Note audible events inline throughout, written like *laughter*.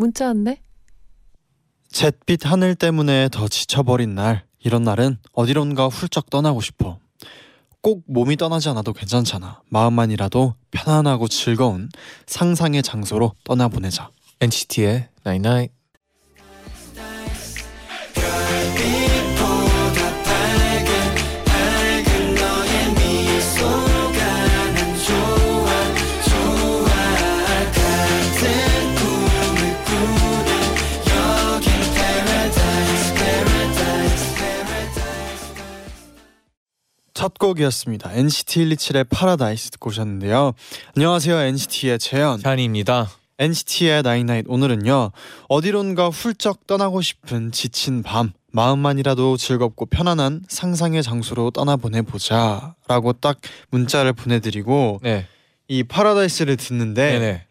문자 왔네. 잿빛 하늘 때문에 더 지쳐버린 날 이런 날은 어디론가 훌쩍 떠나고 싶어 꼭 몸이 떠나지 않아도 괜찮잖아 마음만이라도 편안하고 즐거운 상상의 장소로 떠나보내자 NCT의 Night Night. 별빛 첫 곡이었습니다 NCT 127의 파라다이스 듣고 오셨는데요 안녕하세요 NCT의 재현 쟈니입니다. NCT의 나인나잇 오늘은요 어디론가 훌쩍 떠나고 싶은 지친 밤 마음만이라도 즐겁고 편안한 상상의 장소로 떠나보내 보자 라고 딱 문자를 보내드리고 네. 이 파라다이스를 듣는데 네네.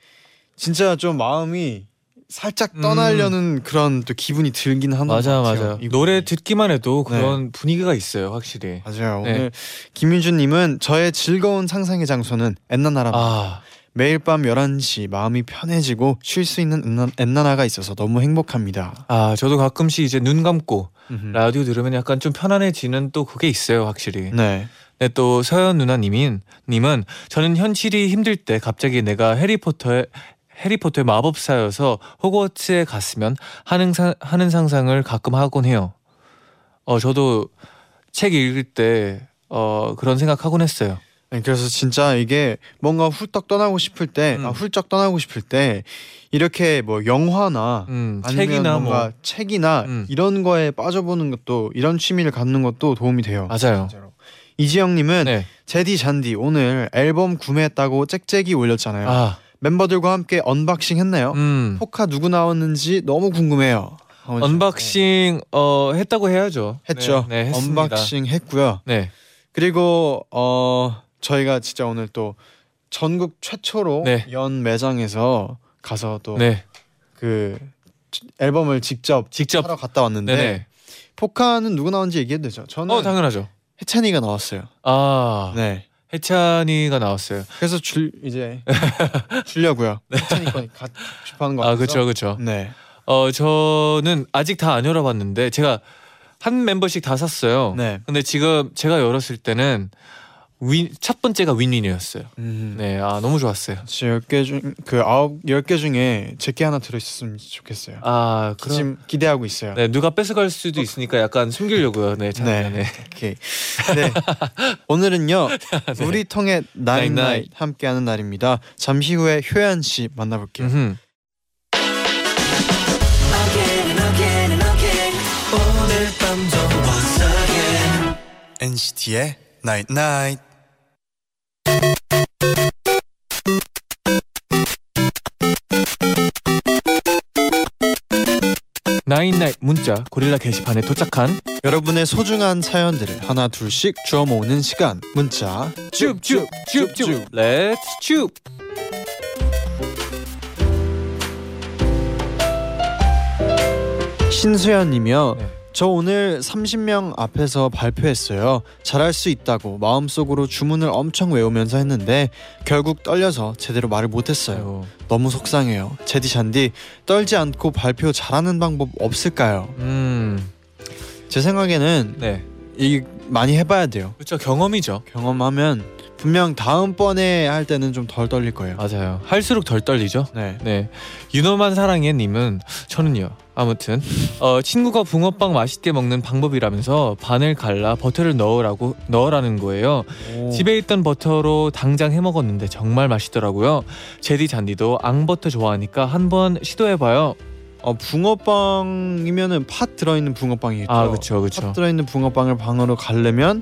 진짜 좀 마음이 살짝 떠나려는 그런 또 기분이 들긴 하는 맞아 것 같아요. 맞아. 이 노래. 듣기만 해도 그런 분위기가 있어요, 확실히. 맞아요. 네. 오늘 김민주님은 저의 즐거운 상상의 장소는 엔나나라 아, 매일 밤 11시 마음이 편해지고 쉴 수 있는 엔나, 엔나나가 있어서 너무 행복합니다. 아 저도 가끔씩 이제 눈 감고 음흠. 라디오 들으면 약간 좀 편안해지는 또 그게 있어요, 확실히. 네. 네, 또 서현 누나님인 님은 저는 현실이 힘들 때 갑자기 내가 해리포터의 해리포터의 마법사여서 호그와트에 갔으면 하는 사, 하는 상상을 가끔 하곤 해요. 어 저도 책 읽을 때 어 그런 생각하곤 했어요. 네, 그래서 진짜 이게 뭔가 훌쩍 떠나고 싶을 때, 음. 아, 훌쩍 떠나고 싶을 때 이렇게 뭐 영화나 음, 아니면 책이나 뭔가 뭐 책이나 음. 이런 거에 빠져보는 것도 이런 취미를 갖는 것도 도움이 돼요. 맞아요. 진짜로. 이지영님은 네. 제디 잔디 오늘 앨범 구매했다고 짹짹이 올렸잖아요. 아, 멤버들과 함께 unboxing 했나요? 음. 포카 누구 나왔는지 너무 궁금해요. 어, unboxing 어 했다고 해야죠. 했죠. 네, 네, 했습니다. unboxing 했고요. 네. 그리고 어 저희가 진짜 오늘 또 전국 최초로 네. 연 매장에서 가서 또 네. 그 앨범을 직접 직접 하러 갔다 왔는데 네네. 포카는 누구 나온지 얘기해도 되죠. 저는 어 당연하죠. 해찬이가 나왔어요. 아 네. 해찬이가 나왔어요. 그래서 줄 이제 *laughs* 주려고요. 해찬이 거니 갖고 싶어하는 거 네. 아. 그렇죠 그렇죠. 네. 어 저는 아직 다 안 열어봤는데 제가 한 멤버씩 다 샀어요. 네. 근데 지금 제가 열었을 때는 윈 첫 번째가 윈윈이었어요. 음. 네, 아 너무 좋았어요. 진짜 10개 중그 아홉 10개 중에 제게 하나 들어 있었으면 좋겠어요. 아 그럼 지금 기대하고 있어요. 네 누가 뺏어갈 수도 있으니까 약간 숨기려고요. 네, 잠깐만. 네. 오케이. 네. 오늘은요. *laughs* 네. 우리 통해 나잇나잇 나잇나잇. 함께하는 날입니다. 잠시 후에 효연 씨 만나볼게요. 음흠. Again and 나잇. 나인나잇 문자 고릴라 게시판에 도착한 여러분의 소중한 사연들을 하나 둘씩 주워 모으는 시간. 문자 쭈쭈쭈쭈 Let's 쭈 신수연님이요. 네. 저 오늘 30명 앞에서 발표했어요. 잘할 수 있다고 마음속으로 주문을 엄청 외우면서 했는데 결국 떨려서 제대로 말을 못했어요. 너무 속상해요. 제디 잔디 떨지 않고 발표 잘하는 방법 없을까요? 음, 제 생각에는 네, 이 많이 해봐야 돼요. 그렇죠 경험이죠. 경험하면 분명 다음 번에 할 때는 좀 덜 떨릴 거예요. 맞아요. 할수록 덜 떨리죠. 네. 네, 유노만 사랑해 님은 저는요. 아무튼 어, 친구가 붕어빵 맛있게 먹는 방법이라면서 반을 갈라 버터를 넣으라고 넣으라는 거예요. 오. 집에 있던 버터로 당장 해 먹었는데 정말 맛있더라고요. 제디 잔디도 앙버터 좋아하니까 한번 시도해봐요. 어, 붕어빵이면은 팥 들어있는 붕어빵이겠죠. 아 그렇죠 팥 그렇죠. 들어있는 붕어빵을 방으로 갈려면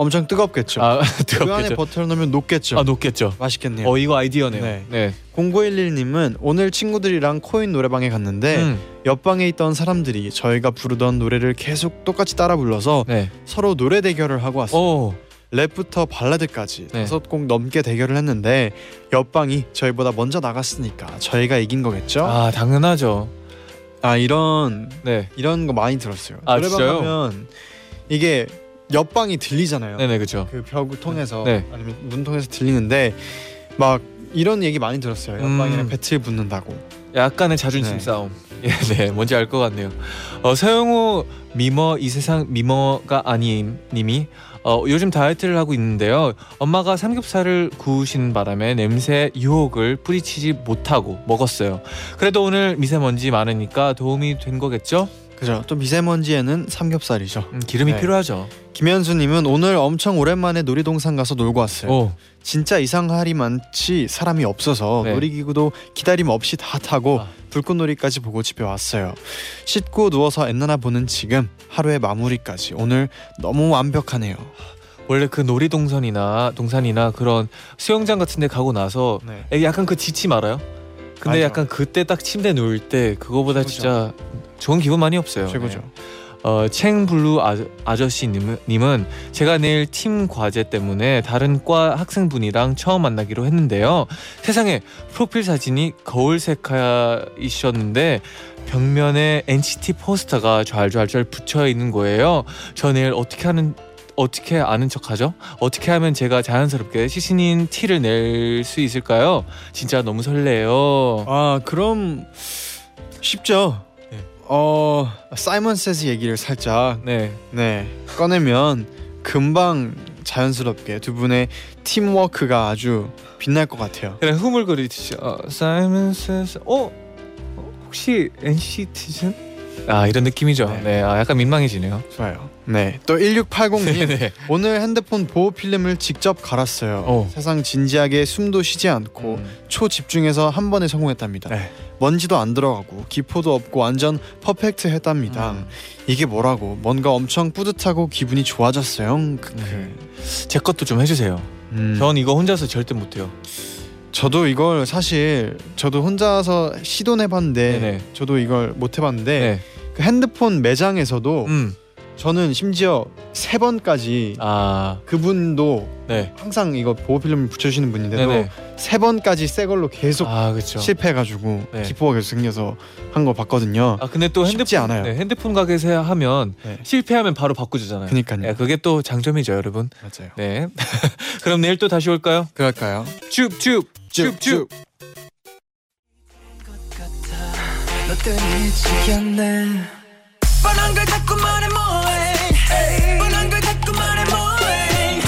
엄청 뜨겁겠죠. 아 *laughs* 그 안에 뜨겁겠죠. 버터를 넣으면 녹겠죠. 아 녹겠죠. 맛있겠네요. 어 이거 아이디어네요. 네. 네. 0911님은 오늘 친구들이랑 코인 노래방에 갔는데 음, 옆방에 있던 사람들이 저희가 부르던 노래를 계속 똑같이 따라 불러서 네. 서로 노래 대결을 하고 왔어요. 오. 랩부터 발라드까지 네. 다섯 곡 넘게 대결을 했는데 옆방이 저희보다 먼저 나갔으니까 저희가 이긴 거겠죠? 아, 아 당연하죠. 이런 네. 이런 거 많이 들었어요. 아, 노래방 진짜요? 가면 이게 옆방이 들리잖아요. 네네 그죠. 그 벽을 통해서 네. 아니면 문 통해서 들리는데 막 이런 얘기 많이 들었어요. 옆방이랑 음. 배틀 붙는다고. 약간의 자존심 네. 싸움. *laughs* 예, 네, 뭔지 알 것 같네요. 어, 서영우 미머 이 세상 미머가 아님 님이 어, 요즘 다이어트를 하고 있는데요. 엄마가 삼겹살을 구우시는 바람에 냄새 유혹을 뿌리치지 못하고 먹었어요. 그래도 오늘 미세먼지 많으니까 도움이 된 거겠죠? 그죠? 또 미세먼지에는 삼겹살이죠. 음, 기름이 네. 필요하죠. 김현수님은 오늘 엄청 오랜만에 놀이동산 가서 놀고 왔어요. 오, 진짜 이상할이 많지 사람이 없어서 네. 놀이기구도 기다림 없이 다 타고 아. 불꽃놀이까지 보고 집에 왔어요. 씻고 누워서 엔나나 보는 지금 하루의 마무리까지 오늘 너무 완벽하네요. 원래 그 놀이동산이나 동산이나 그런 수영장 같은 데 가고 나서 네. 약간 그 지침 알아요? 근데 알죠. 약간 그때 딱 침대 누울 때 그거보다 최고죠. 진짜 좋은 기분 많이 없어요. 최고죠. 네. 어, 챙 블루 아, 아저씨님은 님은 제가 내일 팀 과제 때문에 다른 과 학생분이랑 처음 만나기로 했는데요. 세상에 프로필 사진이 거울 색깔이셨는데 벽면에 NCT 포스터가 좔좔좔 붙여 있는 거예요. 저 내일 어떻게 하는 어떻게 아는 척하죠? 어떻게 하면 제가 자연스럽게 시신인 티를 낼 수 있을까요? 진짜 너무 설레요. 아 그럼 쉽죠. 네. 어 사이먼 세즈 얘기를 살짝 네. 네 꺼내면 금방 자연스럽게 두 분의 팀워크가 아주 빛날 것 같아요. 그냥 흐물거리듯이 어, 사이먼 세스 어? 어? 혹시 NCT즌? 아 이런 느낌이죠. 네. 네, 아 약간 민망해지네요. 좋아요. 네. 또 *laughs* 1680님 네. 오늘 핸드폰 보호 필름을 직접 갈았어요. 어. 세상 진지하게 숨도 쉬지 않고 음. 초집중해서 한 번에 성공했답니다. 네. 먼지도 안 들어가고 기포도 없고 완전 퍼펙트 했답니다. 음. 이게 뭐라고 뭔가 엄청 뿌듯하고 기분이 좋아졌어요. 크크. 네. 제 것도 좀 해주세요. 음. 전 이거 혼자서 절대 못해요. 저도 이걸 사실 저도 혼자서 시도는 해봤는데 네네. 저도 이걸 못 해봤는데 네. 그 핸드폰 매장에서도 음. 저는 심지어 세 번까지 아 그분도 네. 항상 이거 보호 필름을 붙여주시는 분인데도 네네. 세 번까지 새 걸로 계속 아 그렇죠. 실패해가지고 네. 기포가 계속 생겨서 한 거 봤거든요. 아 근데 또 쉽지 핸드폰 않아요. 네, 핸드폰 가게에서 하면 네. 실패하면 바로 바꾸잖아요. 그니까요. 네, 그게 또 장점이죠, 여러분. 맞아요. 네. *laughs* 그럼 내일 또 다시 올까요? 그럴까요? 쭉쭉 쭉쭉. 너 때문에 미치겠네 뻔한 걸 자꾸 말해 뭐해 뻔한 걸 자꾸 말해 뭐해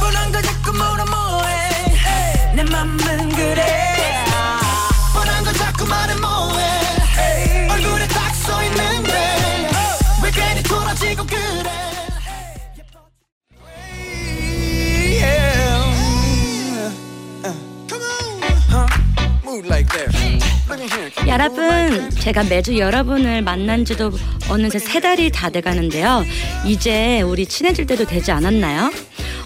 뻔한 걸 자꾸 뭐라 뭐해 내 맘은 그래. 뻔한 걸 자꾸 말해 뭐해 얼굴에 딱 써있는데 왜 괜히 돌아지고 그래? Move like that. 여러분, 제가 매주 여러분을 만난 지도 어느새 세 달이 다 돼가는데요. 이제 우리 친해질 때도 되지 않았나요?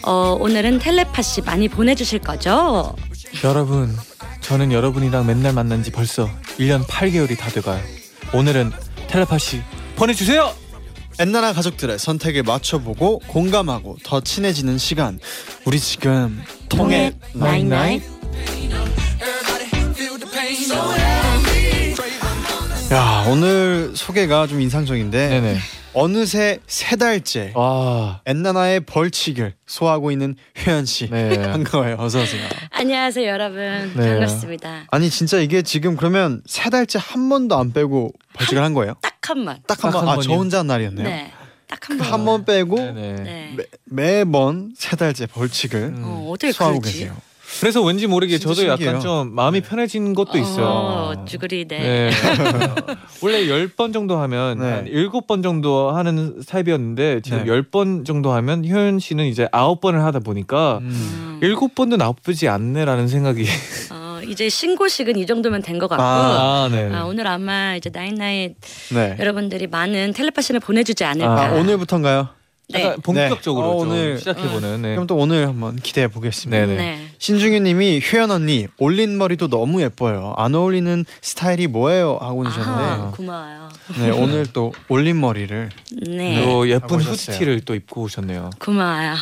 어, 오늘은 텔레파시 많이 보내주실 거죠? 여러분, 저는 여러분이랑 맨날 만난 지 벌써 1년 8개월이 다 돼가요. 오늘은 텔레파시 보내주세요. 엔나나 가족들의 선택을 맞춰보고 공감하고 더 친해지는 시간. 우리 지금 통했 night night. 야 오늘 소개가 좀 인상적인데 네네. 어느새 세 달째 와. 엔나나의 벌칙을 소화하고 있는 효연 씨 네. *laughs* 반가워요. 어서 오세요. 안녕하세요, 여러분. 네. 반갑습니다. 아니 진짜 이게 지금 그러면 세 달째 한 번도 안 빼고 벌칙을 한 거예요? 딱 한 번. 딱한 딱한 번. 아 저? 혼자 한 날이었네요. 네. 딱한그 번. 한 번 빼고 네네. 네. 매, 매번 세 달째 벌칙을 음. 어, 어떻게 소화하고 그러지? 계세요. 그래서 왠지 모르게 저도 약간 신기해요. 좀 마음이 네. 편해진 것도 있어요. 어, 쭈그리 네. 네. *laughs* 원래 10번 정도 하면 네. 한 7번 정도 하는 타입이었는데 지금 네. 10번 정도 하면 효연 씨는 이제 9번을 하다 보니까 음. 음. 7번도 나쁘지 않네라는 생각이 어, 이제 신고식은 이 정도면 된 것 같고 아, 아, 네. 아, 오늘 아마 이제 night night 네. 여러분들이 많은 텔레파시를 보내주지 않을까. 아 오늘부터인가요? 네. 약간 본격적으로 네. 어, 좀 오늘- 시작해보는. 네. 그럼 또 오늘 한번 기대해 보겠습니다. 네네. 네. 신중현님이 효연 언니 올린 머리도 너무 예뻐요. 안 어울리는 스타일이 뭐예요? 하고 아하, 오셨는데 고마워요. 네, 오늘 또 올린 머리를 네. 또 예쁜. 후드티를 또 입고 오셨네요. 고마워요.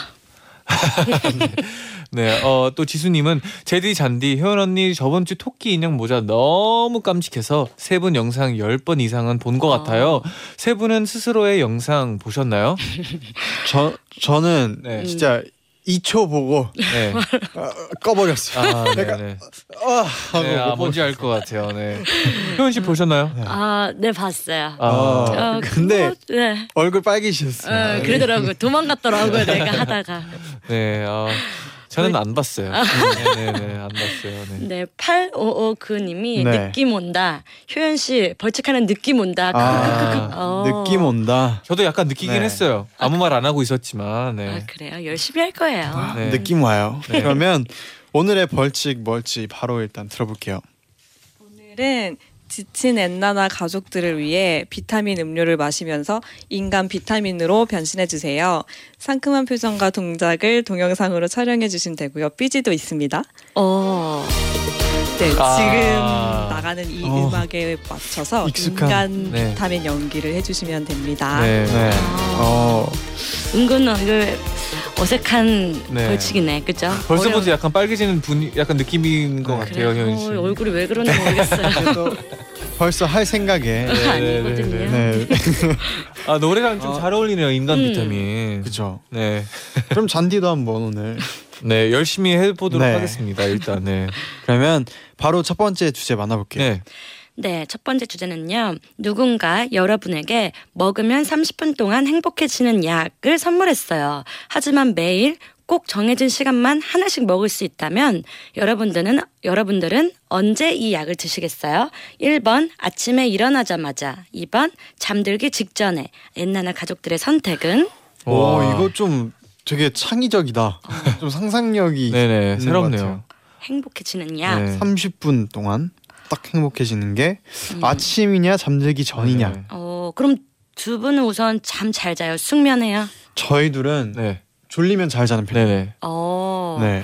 *laughs* *laughs* 네, 어, 또 지수님은 제디 잔디 효연 언니 저번 주 토끼 인형 모자 너무 깜찍해서 세 분 영상 10번 이상은 본 것 같아요. 세 분은 스스로의 영상 보셨나요? *laughs* 저 저는 네. 진짜 2초 보고 네. 어, 꺼버렸어요. 아, 네, 네. 아, 하고 네, 아, 못 뭔지 알 것 같아요. 네. 효연 씨 보셨나요? 아, 네 봤어요. 아, 어, 근데 그거- 네. 얼굴 빨개지셨어요. 어, 그러더라고요. 도망갔더라고요. 내가 하다가. 네, 어, 저는 안 봤어요. 네, 네, 네, 안 봤어요. 네. 네, 8559님이 네. 느낌 온다. 효연 씨 벌칙하는 느낌 온다. 아, 어. 느낌 온다. 저도 약간 느끼긴 네. 했어요. 아무 말 안 하고 있었지만, 네. 아, 그래요. 열심히 할 거예요. 네. 느낌 와요. 네. 그러면 오늘의 벌칙 뭘지 바로 일단 들어볼게요. 오늘은 지친 엔나나 가족들을 위해 비타민 음료를 마시면서 인간 비타민으로 변신해 주세요. 상큼한 표정과 동작을 동영상으로 촬영해 주시면 되고요. 삐지도 있습니다. 어. 네, 아. 지금 나가는 이 어. 음악에 맞춰서 익숙한. 인간 네. 비타민 연기를 해주시면 됩니다. 네. 네. 어, 은근 이거 어색한 네. 벌칙이네. 그죠? 벌써부터 약간 빨개지는 분위, 약간 느낌인 것 네. 같아요, 효연 씨. 어, 얼굴이 왜 그런지 모르겠어요. *laughs* 벌써 할 생각에 아니거든요. 네, 아 노래랑 좀 어. 잘 어울리네요, 인간 음. 비타민. 그죠. 네, 그럼 잔디도 한번 오늘. 네 열심히 해보도록 네. 하겠습니다. 일단 네. *laughs* 그러면 바로 첫 번째 주제 만나볼게요. 네. 네, 첫 번째 주제는요. 누군가 여러분에게 먹으면 30분 동안 행복해지는 약을 선물했어요. 하지만 매일 꼭 정해진 시간만 하나씩 먹을 수 있다면 여러분들은 여러분들은 언제 이 약을 드시겠어요? 1번 아침에 일어나자마자, 2번 잠들기 직전에. 옛날 가족들의 선택은 오, 와. 이거 좀 되게 창의적이다. *laughs* 좀 상상력이 네네 새롭네요. 같아요. 행복해지는 약. 네. 30분 동안 딱 행복해지는 게 아침이냐 잠들기 전이냐. 네. 어, 그럼 두 분은 우선 잠 잘 자요? 숙면해요? 저희 둘은 네. 졸리면 잘 자는 편이에요. 네네. 어. 네.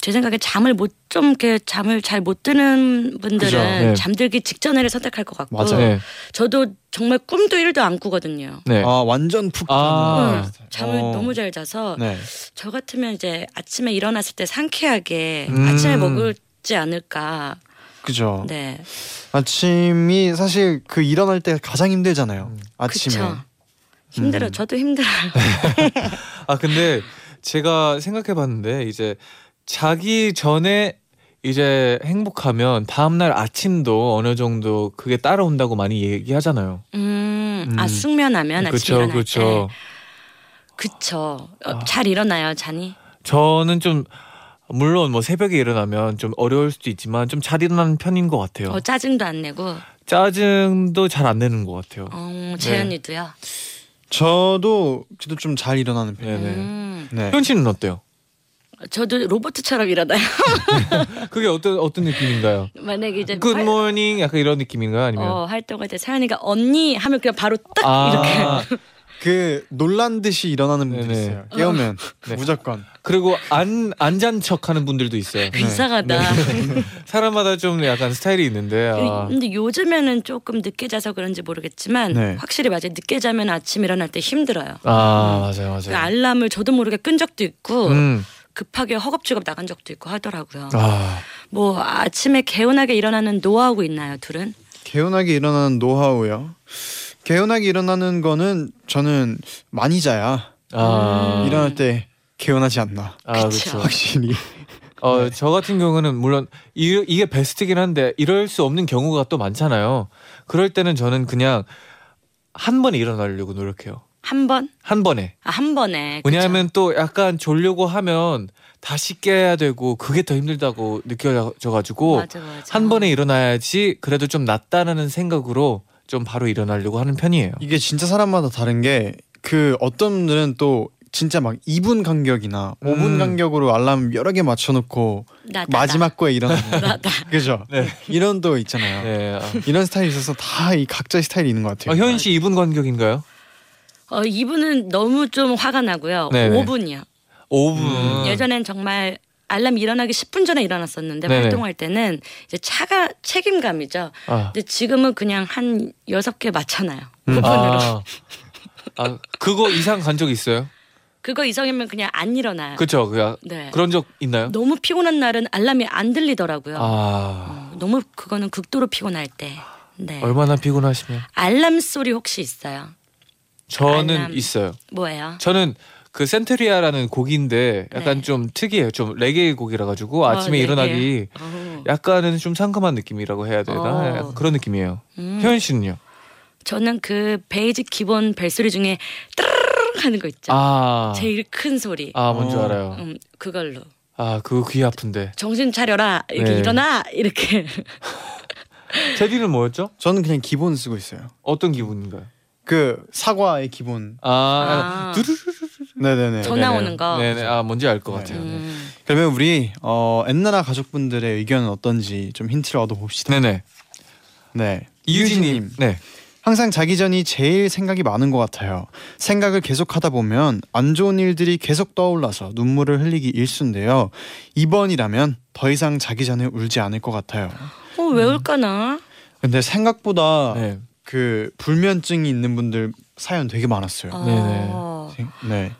제 생각에 잠을 못 좀 이렇게 잠을 잘 못 드는 분들은. 네. 잠들기 직전에를 선택할 것 같고 맞아요. 네. 저도 정말 꿈도 1도 안 꾸거든요. 네. 아 완전 푹 아. 응, 잠을 어. 너무 잘 자서 네. 저 같으면 이제 아침에 일어났을 때 상쾌하게 음. 아침에 먹을지 않을까. 그죠. 네, 아침이 사실 그 일어날 때 가장 힘들잖아요. 음. 아침에. 그쵸. 힘들어. 음. 저도 힘들어요. *laughs* 아 근데 제가 생각해봤는데 이제 자기 전에 이제 행복하면 다음날 아침도 어느 정도 그게 따라온다고 많이 얘기하잖아요. 음, 아 음. 숙면하면 아침 일어날 그렇죠. 때. 그쵸. 어, 아. 잘 일어나요, 잔이. 저는 좀 물론 뭐 새벽에 일어나면 좀 어려울 수도 있지만 좀 잘 일어나는 편인 것 같아요. 어, 짜증도 안 내고. 짜증도 잘 안 내는 것 같아요. 어, 재현이도요. 저도 저도 좀 잘 일어나는 편이에요. 음, 네. 효연 씨는 어때요? 저도 로봇처럼 일어나요. *laughs* 그게 어떤 어떤 느낌인가요? 만약에 이제 morning 약간 이런 느낌인가요? 아니면 어, 활동할 때 사연이가 언니 하면 그냥 바로 딱 아 그 놀란 듯이 일어나는 분들 네네. 있어요. 깨우면 네. 무조건. 그리고 안 안 잔 척하는 분들도 있어요. 이렇게 이상하다. 사람마다 좀 약간 스타일이 있는데 아, 근데 요즘에는 조금 늦게 자서 그런지 모르겠지만 네. 확실히 맞아요. 늦게 자면 아침 일어날 때 힘들어요. 아 맞아요 그 맞아요. 알람을 저도 모르게 끈 적도 있고 음. 급하게 허겁지겁 나간 적도 있고 하더라고요. 아 뭐 아침에 개운하게 일어나는 노하우 있나요, 둘은? 개운하게 일어나는 노하우요. 개운하게 일어나는 거는 저는 많이 자야 아, 음. 일어날 때 개운하지 않나. 아 그쵸. 그렇죠. 확실히. 어, 저 같은 경우는 물론 이, 이게 베스트긴 한데 이럴 수 없는 경우가 또 많잖아요. 그럴 때는 저는 그냥 한 번에 일어나려고 노력해요. 한 번? 한 번에. 아, 한 번에. 그쵸? 왜냐하면 또 약간 졸려고 하면 다시 깨야 되고 그게 더 힘들다고 느껴져 가지고 맞아, 맞아. 한 번에 일어나야지 그래도 좀 낫다라는 생각으로 좀 바로 일어나려고 하는 편이에요. 이게 진짜 사람마다 다른 게 그 어떤 분들은 또 진짜 막 2분 간격이나 5분 음. 간격으로 알람 여러 개 맞춰놓고 나, 나, 마지막 거에 일어나는. *laughs* 그죠? 네. 이런 또 있잖아요. 네. 아, 이런 스타일이 있어서 다 이 각자의 스타일이 있는 것 같아요. 아, 효연 씨 2분 간격인가요? 어, 이분은 너무 좀 화가 나고요. 네네. 5분이요. 5분. 음, 예전엔 정말 알람이 일어나기 10분 전에 일어났었는데 네네. 활동할 때는 이제 차가 책임감이죠. 아. 근데 지금은 그냥 한 여섯 개 맞잖아요. 5분으로. 아. 아, 그거 이상 간 적 있어요? 그거 이상이면 그냥 안 일어나요. 그렇죠. 그 네. 그런 적 있나요? 너무 피곤한 날은 알람이 안 들리더라고요. 아. 어, 너무 그거는 극도로 피곤할 때. 네. 얼마나 피곤하시면? 알람 소리 혹시 있어요? 저는 알람. 있어요. 뭐예요? 저는 그 센트리아라는 곡인데 약간 네. 좀 특이해요. 좀 레게 곡이라 가지고 아침에 레게. 일어나기 어. 약간은 좀 상큼한 느낌이라고 해야 되나? 어. 약간 그런 느낌이에요. 음. 효연 씨는요? 저는 그 basic 기본 벨소리 중에 따르르 하는 거 있죠. 아, 제일 큰 소리. 아 뭔지 어. 알아요. 음, 그걸로 아 그거 귀 아픈데. 정신 차려라 이렇게 네. 일어나 이렇게 *laughs* 제디는 뭐였죠? 저는 그냥 기본 쓰고 있어요. 어떤 기분인가요? 그 사과의 기본. 아, 아. 두루루루. 네네네. 전화 네네. 오는 거. 네네. 아 뭔지 알 것 같아요. 네. 음, 그러면 우리 어, 엔나나 가족분들의 의견은 어떤지 좀 힌트를 얻어봅시다. 네네. 네. 이유진님. 네. 항상 자기 전이 제일 생각이 많은 것 같아요. 생각을 계속하다 보면 안 좋은 일들이 계속 떠올라서 눈물을 흘리기 일쑤인데요. 이번이라면 더 이상 자기 전에 울지 않을 것 같아요. 어, 왜 울까나? 근데 생각보다 네. 그 불면증이 있는 분들 사연 되게 많았어요. 어, 네.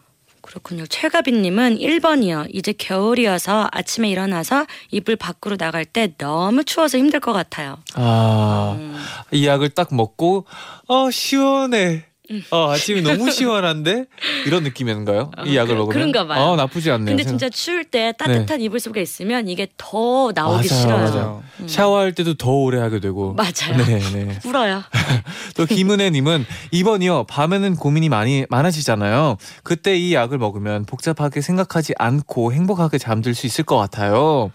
그렇군요. 최가빈님은 1번이요. 이제 겨울이어서 아침에 일어나서 이불 밖으로 나갈 때 너무 추워서 힘들 것 같아요. 아, 음, 이 약을 딱 먹고 어 시원해. 어 아침이 너무 시원한데 이런 느낌인가요? 어, 이 약을 그- 먹으면? 그런가 봐요. 어 나쁘지 않네요. 근데 진짜 추울 때 따뜻한 이불 속에 있으면 이게 더 나오기 맞아요, 싫어요. 맞아요. 음. 샤워할 때도 더 오래 하게 되고. 맞아요. 네, 네. *laughs* 울어요. *laughs* 또 김은혜님은 이번이요 밤에는 고민이 많이 많아지잖아요. 그때 이 약을 먹으면 복잡하게 생각하지 않고 행복하게 잠들 수 있을 것 같아요.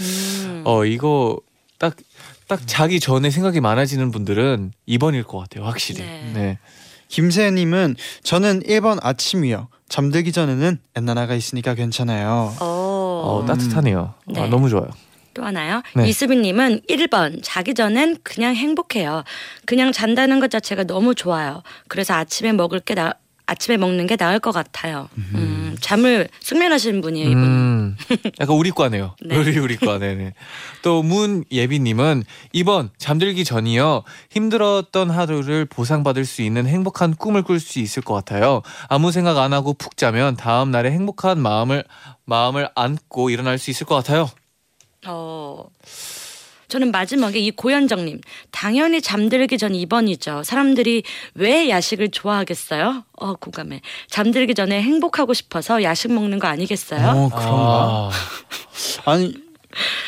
음. 어 이거 딱딱 자기 전에 생각이 많아지는 분들은 2번일 것 같아요, 확실히. 네. 네. 김세현님은 저는 1번 아침이요. 잠들기 전에는 엔나나가 있으니까 괜찮아요. 어, 어, 따뜻하네요. 네. 아, 너무 좋아요. 또 하나요? 네. 이수빈님은 1번 자기 전엔 그냥 행복해요. 그냥 잔다는 것 자체가 너무 좋아요. 그래서 아침에 먹을 게 나, 아침에 먹는 게 나을 것 같아요. 음, 잠을 숙면하시는 분이에요 이분. 음, 약간 우리과네요. *laughs* 네. 우리 우리과. 네네. 또 문예비님은 이번 잠들기 전이요 힘들었던 하루를 보상받을 수 있는 행복한 꿈을 꿀 수 있을 것 같아요. 아무 생각 안 하고 푹 자면 다음 날에 행복한 마음을 마음을 안고 일어날 수 있을 것 같아요. 어. 저는 마지막에 이 고현정님 당연히 잠들기 전 2번이죠. 사람들이 왜 야식을 좋아하겠어요? 어 공감해. 잠들기 전에 행복하고 싶어서 야식 먹는 거 아니겠어요? 어, 그런가? 아, 아니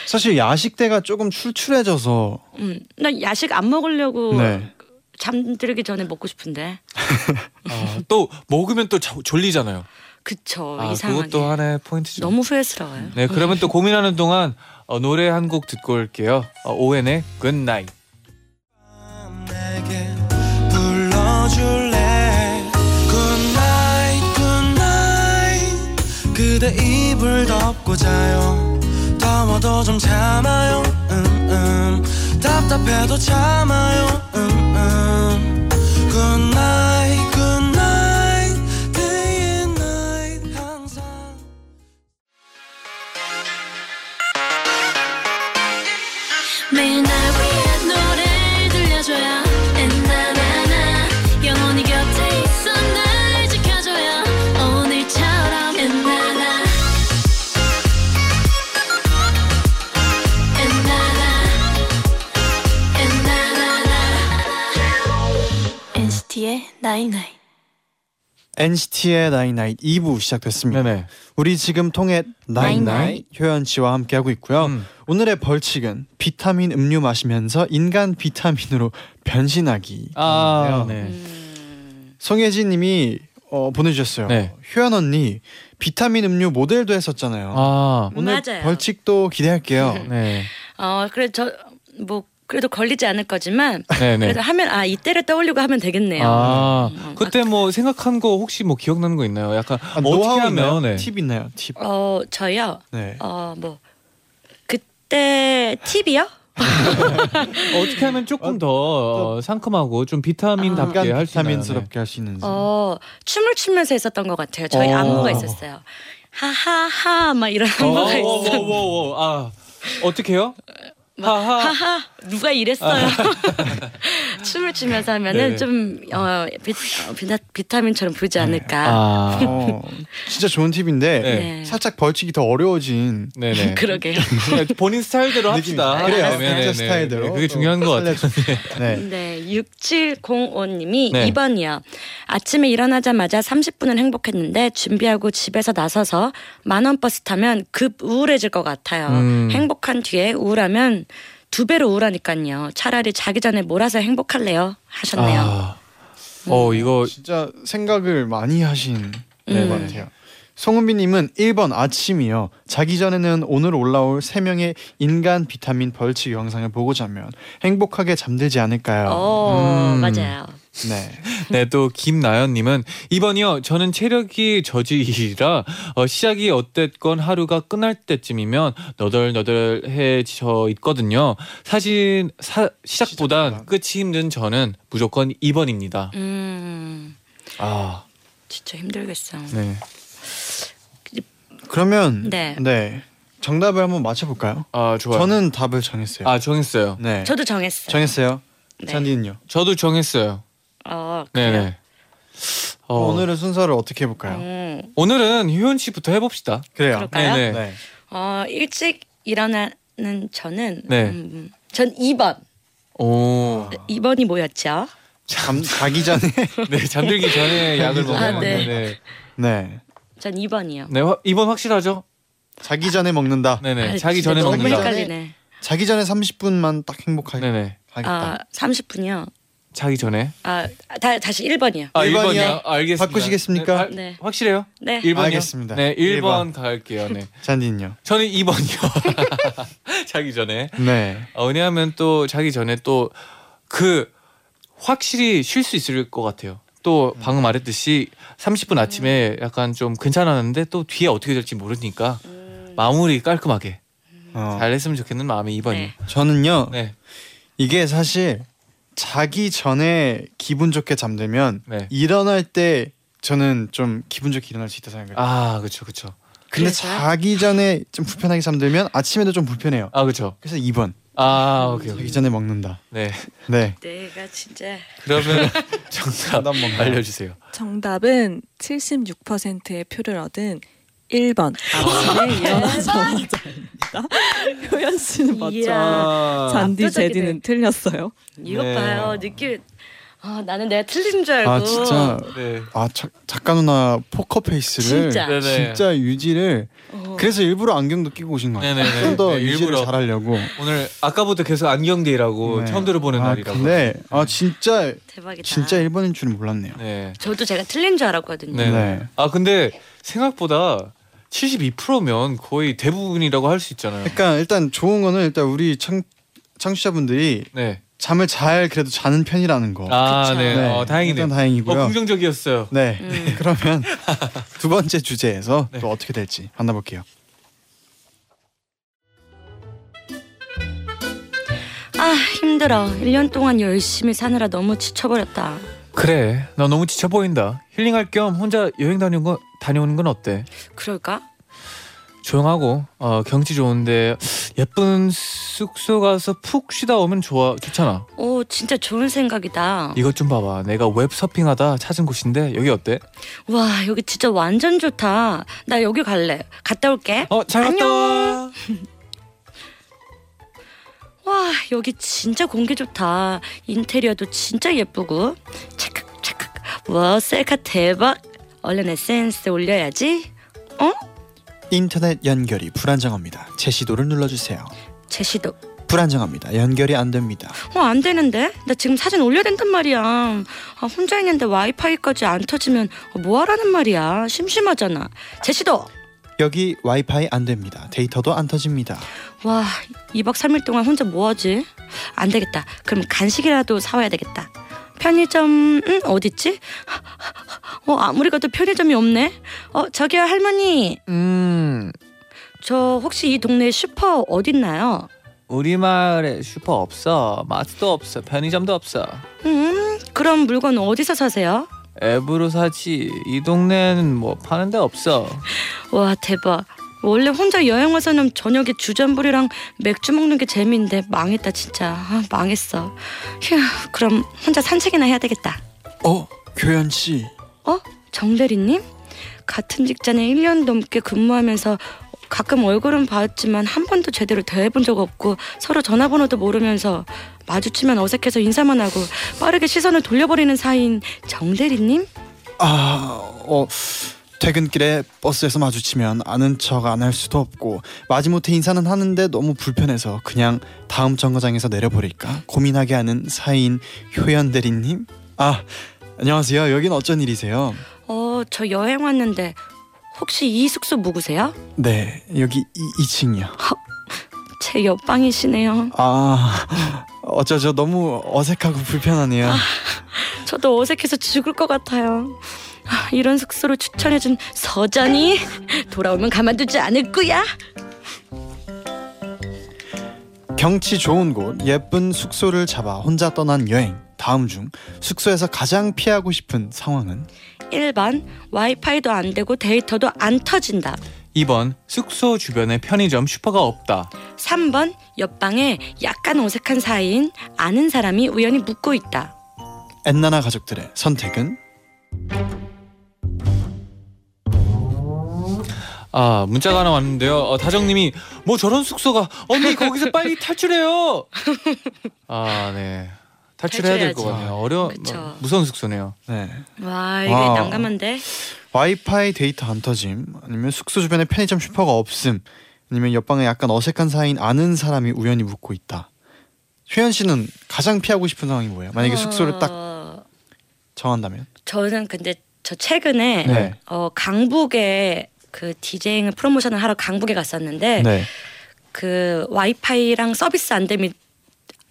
사실 야식 때가 조금 출출해져서 음, 나 야식 안 먹으려고 네. 잠들기 전에 먹고 싶은데. 아, *laughs* 또 먹으면 또 자- 졸리잖아요. 그쵸 아, 이상하게. 그것도 하나의 포인트죠. 너무 후회스러워요. 네, 그러면 또 고민하는 동안 어, 노래 한 곡 듣고 올게요. 어, 오웬의 night. 그대 이불 덮고 자요. 더워도 좀 참아요. 음, 음. 답답해도 참아요. 음, 음. Good night night night NCT의 나인나잇 2부 시작됐습니다. 네네. 우리 지금 통했나잇나잇. 효연 씨와 함께 하고 있고요. 음. 오늘의 벌칙은 비타민 음료 마시면서 인간 비타민으로 변신하기. 아, 네. 음, 송혜진 님이 어, 보내주셨어요. 네. 효연 언니 비타민 음료 모델도 했었잖아요. 아, 오늘 맞아요. 벌칙도 기대할게요. 네. *laughs* 어 그래 저뭐 그래도 걸리지 않을 거지만 네, 네. 그래도 하면 아 이때를 떠올리고 하면 되겠네요. 아, 음, 그때 뭐 생각한 거 혹시 뭐 기억나는 거 있나요? 약간 아, 어떻게 하면 있나요? 네. 팁 있나요? 팁. 어 저요. 네. 어뭐 그때 팁이요? *laughs* 어떻게 하면 조금 더 어, 상큼하고 좀 비타민답게 약간 할수 있나요? 네. 비타민스럽게 할 수 있는지. 어, 춤을 추면서 했었던 것 같아요. 저희 어. 안무가 있었어요. 하하하 막 이런 어, 안무가 어, 있었어요. 어, 어, 어, 아 어떻게요? 하하. 하하 누가 이랬어요? *laughs* 춤을 추면서 하면은 아. 네네. 좀 어, 비, 어, 비타, 비타민처럼 보이지 않을까. 아, 어, 진짜 좋은 팁인데 네. 네. 살짝 벌칙이 더 어려워진 네네. *laughs* 그러게요. 그냥 본인 스타일대로 합시다. 그래요. 네, 네, 각자 네, 스타일대로. 네, 그게 중요한 것 같아요. *laughs* 네. 네, 6705님이 네. 2번이요. 아침에 일어나자마자 30분은 행복했는데 준비하고 집에서 나서서 만원 버스 타면 급 우울해질 것 같아요. 음. 행복한 뒤에 우울하면 두 배로 우울하니까요. 차라리 자기 전에 몰아서 행복할래요. 하셨네요. 아, 어 이거 진짜 생각을 많이 하신 음. 것 같아요. 송은비님은 1번 아침이요. 자기 전에는 오늘 올라올 3명의 인간 비타민 벌칙 영상을 보고 자면 행복하게 잠들지 않을까요? 어, 음. 맞아요. 네. 네, 또 김나연님은 이번이요. 저는 체력이 저지이라 어, 시작이 어땠건 하루가 끝날 때쯤이면 너덜너덜해져 있거든요. 사실 사, 시작보단. 끝이 힘든 저는 무조건 2번입니다. 음, 아, 진짜 힘들겠어. 네. 그러면 네. 네. 정답을 한번 맞춰 볼까요? 아 좋아요. 저는 답을 정했어요. 아 정했어요. 네. 저도 정했어요. 정했어요. 네. 잔디는요? 저도 정했어요. 어, 그래요? 네네. 어, 오늘의 순서를 어떻게 해 볼까요? 음, 오늘은 효연 씨부터 해봅시다. 그래요. 그럴까요? 네네. 네. 어, 일찍 일어나는 저는 네. 음, 전 2번. 오. 2번이 뭐였죠? 잠 자기 전에 *laughs* 네 잠들기 전에 약을 먹는 아, 건데. 네. 네. 네. 전 2번이요. 네, 화- 이번 확실하죠? 자기 전에 먹는다. 네네. 아, 자기 전에 너무 먹는다. 헷갈리네. 자기 전에 30분만 딱 행복하게 네네. 하겠다. 아, 30분이요. 자기 전에. 아, 다, 다시 1번이요. 아, 1번이요? 1번이요? 알겠습니다. 바꾸시겠습니까? 네, 아, 네. 확실해요? 네. 1번이요? 알겠습니다. 네, 1번 1번. 갈게요. 네. *laughs* 잔디는요? 저는 2번이요. *laughs* 자기 전에. 네. 어, 왜냐하면 또 자기 전에 또 그 확실히 쉴 수 있을 것 같아요. 또 방금 말했듯이 30분 아침에 약간 좀 괜찮았는데 또 뒤에 어떻게 될지 모르니까 음, 마무리 깔끔하게 어, 잘 했으면 좋겠는 마음이 2번이요. 네. 저는요. 네. 이게 사실 자기 전에 기분 좋게 잠들면 네. 일어날 때 저는 좀 기분 좋게 일어날 수 있다 생각해요. 아, 그렇죠. 그렇죠. 근데 그래서요? 자기 전에 좀 불편하게 잠들면 아침에도 좀 불편해요. 아, 그렇죠. 그래서 2번 아, 오케이. 오케이. 자기 전에 먹는다. 네. 네. 내가 진짜 그러면 *laughs* 정답? 알려주세요. 정답은 76%의 표를 얻은 1번 아침에 일어나자 마자입니다. *laughs* 효연 씨는 맞죠? 이야. 잔디 압도적이네. 제디는 틀렸어요. 이것 네. 봐요. 느낌 아, 나는 내가 틀린 줄 알고. 아 진짜 네. 아 자, 작가 누나 포커 페이스를 진짜. 네네. 진짜 유지를 어. 그래서 일부러 안경도 끼고 오신 것 같아요. 네네네. 좀더 네, 유지를 일부러. 잘하려고. 오늘 아까부터 계속 안경데이라고 네. 처음 들어보는 아, 날이라고. 근데 아 진짜 대박이다. 진짜 1번인 줄은 몰랐네요. 네. 저도 제가 틀린 줄 알았거든요. 네. 네. 아 근데 생각보다 72%면 거의 대부분이라고 할 수 있잖아요. 그러니까 일단 좋은 거는 일단 우리 청 청취자분들이 네. 잠을 잘 그래도 자는 편이라는 거. 아, 그쵸. 네. 어, 다행이네요. 일단 다행이고요. 어, 긍정적이었어요. 네. 음. *laughs* 그러면 두 번째 주제에서 네. 또 어떻게 될지 만나볼게요. 아, 힘들어. 1년 동안 열심히 사느라 너무 지쳐버렸다. 그래. 너 너무 지쳐 보인다. 힐링할 겸 혼자 여행 다녀온 거 다녀오는 건 어때? 그럴까? 조용하고 어, 경치 좋은데 예쁜 숙소 가서 푹 쉬다 오면 좋아 좋잖아. 오, 진짜 좋은 생각이다. 이것 좀 봐봐. 내가 웹 서핑하다 찾은 곳인데 여기 어때? 와, 여기 진짜 완전 좋다. 나 여기 갈래. 갔다 올게. 어, 잘 갔다 와. 와, 여기 진짜 공기 좋다. 인테리어도 진짜 예쁘고. 착각, 착각. 와, 셀카 대박. 얼른 SNS 올려야지. 어? 인터넷 연결이 불안정합니다. 제시도를 눌러주세요. 제시도. 불안정합니다. 연결이 안 됩니다. 어, 안 되는데? 나 지금 사진 올려야 된단 말이야. 아, 혼자 있는데 와이파이까지 안 터지면 어, 뭐 하라는 말이야. 심심하잖아. 제시도. 여기 와이파이 안 됩니다. 데이터도 안 터집니다. 와, 2박 3일 동안 혼자 뭐 하지? 안 되겠다. 그럼 간식이라도 사 와야 되겠다. 편의점 음, 어딨지? 어, 아무리 가도 편의점이 없네. 어, 저기요 할머니. 음, 저 혹시 이 동네 슈퍼 어딨나요? 우리 마을에 슈퍼 없어. 마트도 없어. 편의점도 없어. 음, 그럼 물건 어디서 사세요? 앱으로 사지. 이 동네는 뭐 파는 데 없어. 와 대박. 원래 혼자 여행 와서는 저녁에 주전부리랑 맥주 먹는 게 재미인데 망했다 진짜. 아, 망했어. 휴, 그럼 혼자 산책이나 해야 되겠다. 어, 교현 씨. 어? 정대리님? 같은 직장에 1년 넘게 근무하면서 가끔 얼굴은 봤지만 한 번도 제대로 대해본 적 없고 서로 전화번호도 모르면서 마주치면 어색해서 인사만 하고 빠르게 시선을 돌려버리는 사이인 정대리님? 아, 어, 퇴근길에 버스에서 마주치면 아는 척 안 할 수도 없고 마지못해 인사는 하는데 너무 불편해서 그냥 다음 정거장에서 내려버릴까 고민하게 하는 사이인 효연 대리님. 아, 안녕하세요. 여긴 어쩐 일이세요? 어, 저 여행 왔는데 혹시 이 숙소 묵으세요? 네, 여기 이, 2층이요. 제 옆방이시네요. 아, 어쩌죠. 너무 어색하고 불편하네요. 저도 어색해서 죽을 것 같아요. 아, 이런 숙소를 추천해준 서전이 돌아오면 가만두지 않을 거야. 경치 좋은 곳, 예쁜 숙소를 잡아 혼자 떠난 여행. 다음 중 숙소에서 가장 피하고 싶은 상황은 1번 와이파이도 안 되고 데이터도 안 터진다. 2번 숙소 주변에 편의점 슈퍼가 없다. 3번 옆방에 약간 어색한 사이인 아는 사람이 우연히 묵고 있다. 엔나나 가족들의 선택은 아 문자가 하나 왔는데요. 어, 다정님이 뭐 저런 숙소가 언니 *laughs* 거기서 빨리 탈출해요. 아 네. 탈출해야 될 것. 같네요. 어려 그쵸. 뭐, 무서운 숙소네요. 네. 와 이게 wow. 난감한데. 와이파이 데이터 안 터짐 아니면 숙소 주변에 편의점 슈퍼가 없음 아니면 옆방에 약간 어색한 사이인 아는 사람이 우연히 묵고 있다. 효연 씨는 가장 피하고 싶은 상황이 뭐예요? 만약에 숙소를 딱 어, 정한다면? 저는 근데 저 최근에 네. 어, 강북에 그 디제잉 프로모션을 하러 강북에 갔었는데 네. 그 와이파이랑 서비스 안 됨이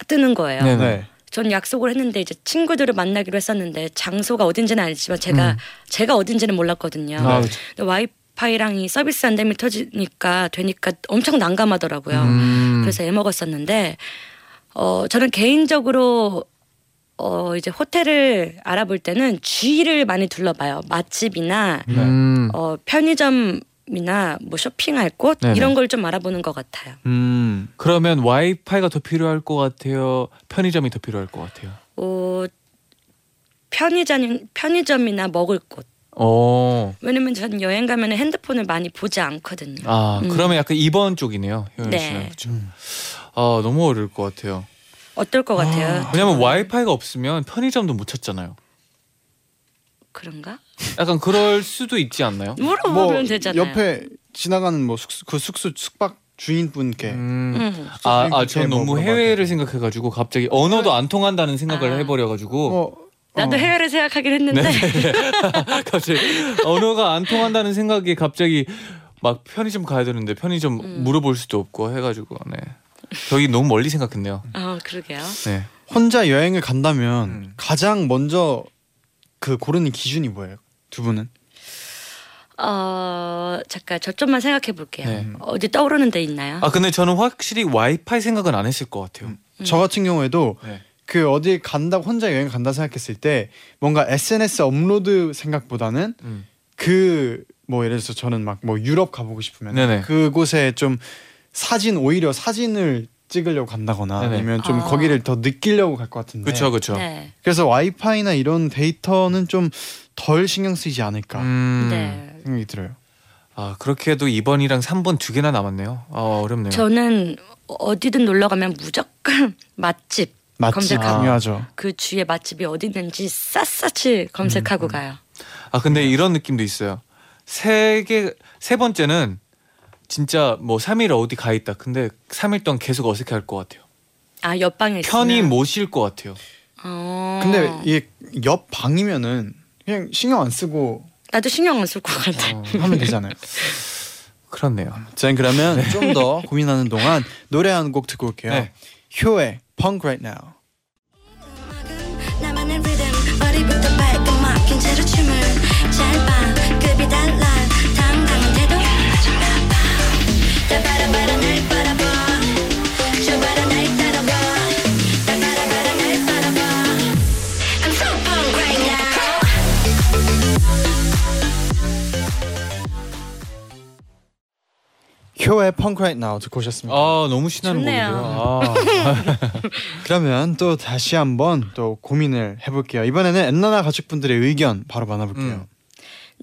뜨는 거예요. 네. 네. 전 약속을 했는데 이제 친구들을 만나기로 했었는데 장소가 어딘지는 알지만 제가 음. 제가 어딘지는 몰랐거든요. 아. 근데 와이파이랑 이 서비스 안 됨이 터지니까 되니까 엄청 난감하더라고요. 음. 그래서 애 먹었었는데 어 저는 개인적으로 어 이제 호텔을 알아볼 때는 주위를 많이 둘러봐요. 맛집이나 음. 어 편의점 이나 뭐 쇼핑할 곳 네네. 이런 걸 좀 알아보는 것 같아요. 음. 그러면 와이파이가 더 필요할 것 같아요. 편의점이 더 필요할 것 같아요. 어 편의점 편의점이나 먹을 곳. 어. 왜냐면 전 여행 가면 핸드폰을 많이 보지 않거든요. 아 음. 그러면 약간 2번 쪽이네요. 효연 네. 씨는. 그쵸? 아 너무 어려울 것 같아요. 어떨 것 같아요? 왜냐면 와이파이가 없으면 편의점도 못 찾잖아요. 그런가? 약간 그럴 수도 있지 않나요? 물어보면 되잖아요. 뭐 옆에 지나가는 뭐 숙소 그 숙소 숙박 주인분께 음. 음. 아, 아, 전뭐 너무 해외를 생각해가지고 갑자기 언어도 안 통한다는 생각을 아. 해버려가지고 뭐 나도 어. 해외를 생각하긴 했는데 *laughs* 갑자기 언어가 안 통한다는 생각이 갑자기 막 편의점 가야 되는데 편의점 음. 물어볼 수도 없고 해가지고 네 저희 너무 멀리 생각했네요. 아 그러게요. 네. 혼자 여행을 간다면 음. 가장 먼저 그 고르는 기준이 뭐예요? 두 분은? 어 잠깐 저 좀만 생각해 볼게요. 네. 어디 떠오르는 데 있나요? 아 근데 저는 확실히 와이파이 생각은 안 했을 것 같아요. 음. 저 같은 경우에도 네. 그 어디 간다고 혼자 여행 간다 생각했을 때 뭔가 SNS 업로드 생각보다는 음. 그뭐 예를 들어서 저는 막 뭐 유럽 가보고 싶으면 네네. 그곳에 좀 사진 오히려 사진을 찍으려고 간다거나 네네. 아니면 좀 아. 거기를 더 느끼려고 갈 것 같은데 그렇죠, 그렇죠. 네. 그래서 와이파이나 이런 데이터는 좀 덜 신경 쓰이지 않을까 음. 네. 생각이 들어요. 아 그렇게 해도 2번이랑 3번 두 개나 남았네요. 아 어렵네요. 저는 어디든 놀러 가면 무조건 *laughs* 맛집 맛집 검색하고. 중요하죠. 그 주위에 맛집이 어디 있는지 샅샅이 검색하고 음, 가요. 아 근데 이런 느낌도 있어요. 세 개 세 번째는 진짜 뭐 3일 어디 가 있다. 근데 3일 동안 계속 어색해할 것 같아요. 아 옆방에 있으면. 편히 못쉴것 같아요. 어. 근데 이게 옆 방이면은 그냥 신경 안 쓰고 나도 신경 안 쓸 것 같아. 어, 하면 되잖아요. *laughs* 그렇네요. 자 그러면 좀 더 고민하는 동안 노래 한 곡 듣고 올게요. 네. 효의 Punk Right Now. 효의 Punk Right Now 듣고 오셨습니다. 아 너무 신나는 좋네요. 곡인데요. 아. *laughs* 그러면 또 다시 한번 또 고민을 해볼게요. 이번에는 엔나나 가족분들의 의견 바로 만나볼게요. 음.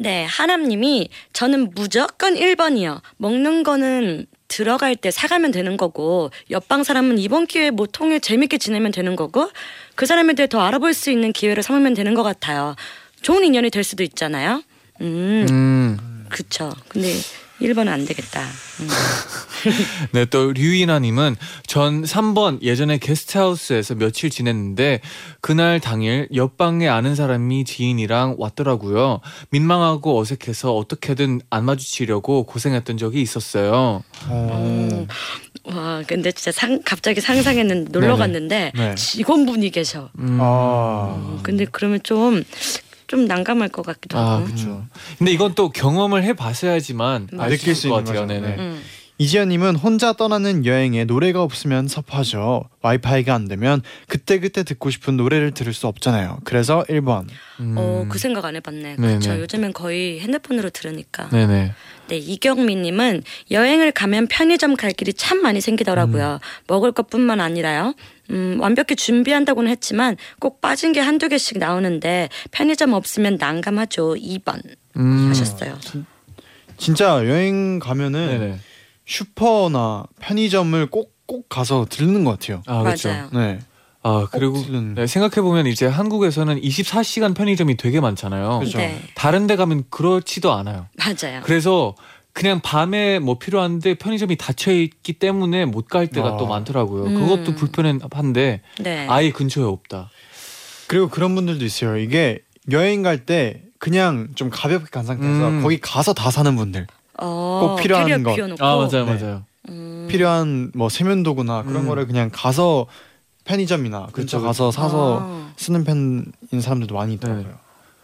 네, 하남님이 저는 무조건 1번이요. 먹는 거는 들어갈 때 사가면 되는 거고 옆방 사람은 이번 기회에 뭐 통해 재밌게 지내면 되는 거고 그 사람에 대해 더 알아볼 수 있는 기회를 삼으면 되는 것 같아요. 좋은 인연이 될 수도 있잖아요. 음, 음. 그쵸. 근데 1번은 안 되겠다. 음. *laughs* 네, 또 류이나님은 전 3번 예전에 게스트하우스에서 며칠 지냈는데 그날 당일 옆방에 아는 사람이 지인이랑 왔더라고요. 민망하고 어색해서 어떻게든 안 마주치려고 고생했던 적이 있었어요. 어, 와, 근데 진짜 상, 갑자기 상상했는데 놀러 네네. 갔는데 네. 직원분이 계셔. 음. 아, 음, 근데 그러면 좀, 좀 난감할 것 같기도 아, 하고. 그렇죠. 근데 이건 또 경험을 해 봤어야지만 음. 알 느낄 수수 있을 것 있는 같아요. 거죠. 네네. 네. 음. 이지연님은 혼자 떠나는 여행에 노래가 없으면 섭하죠. 와이파이가 안 되면 그때 그때 듣고 싶은 노래를 들을 수 없잖아요. 그래서 1번. 음. 어, 그 생각 안 해봤네. 그렇죠. 요즘엔 거의 핸드폰으로 들으니까. 네네. 네, 이경미님은 여행을 가면 편의점 갈 길이 참 많이 생기더라고요. 먹을 것뿐만 아니라요. 음, 완벽히 준비한다고는 했지만 꼭 빠진 게 한두 개씩 나오는데 편의점 없으면 난감하죠. 2번 음. 하셨어요. 진짜 여행 가면은 네네. 슈퍼나 편의점을 꼭 꼭 가서 들르는 것 같아요. 아, 그렇죠. 맞아요. 네. 아, 꼭 그리고. 네, 생각해 보면 이제 한국에서는 24시간 편의점이 되게 많잖아요. 그렇죠. 네, 다른 데 가면 그렇지도 않아요. 맞아요. 그래서 그냥 밤에 뭐 필요한데 편의점이 닫혀 있기 때문에 못 갈 때가 아. 또 많더라고요. 음. 그것도 불편한데 네. 아예 근처에 없다. 그리고 그런 분들도 있어요. 이게 여행 갈 때 그냥 좀 가볍게 간 상태에서 음. 거기 가서 다 사는 분들 어, 꼭 필요한. 비워놓고. 아 맞아요, 네. 맞아요. 음. 필요한 뭐 세면도구나 그런 음. 거를 그냥 가서 편의점이나 근처 그쵸, 가서 사서 아. 쓰는 편인 사람들도 많이 있더라고요.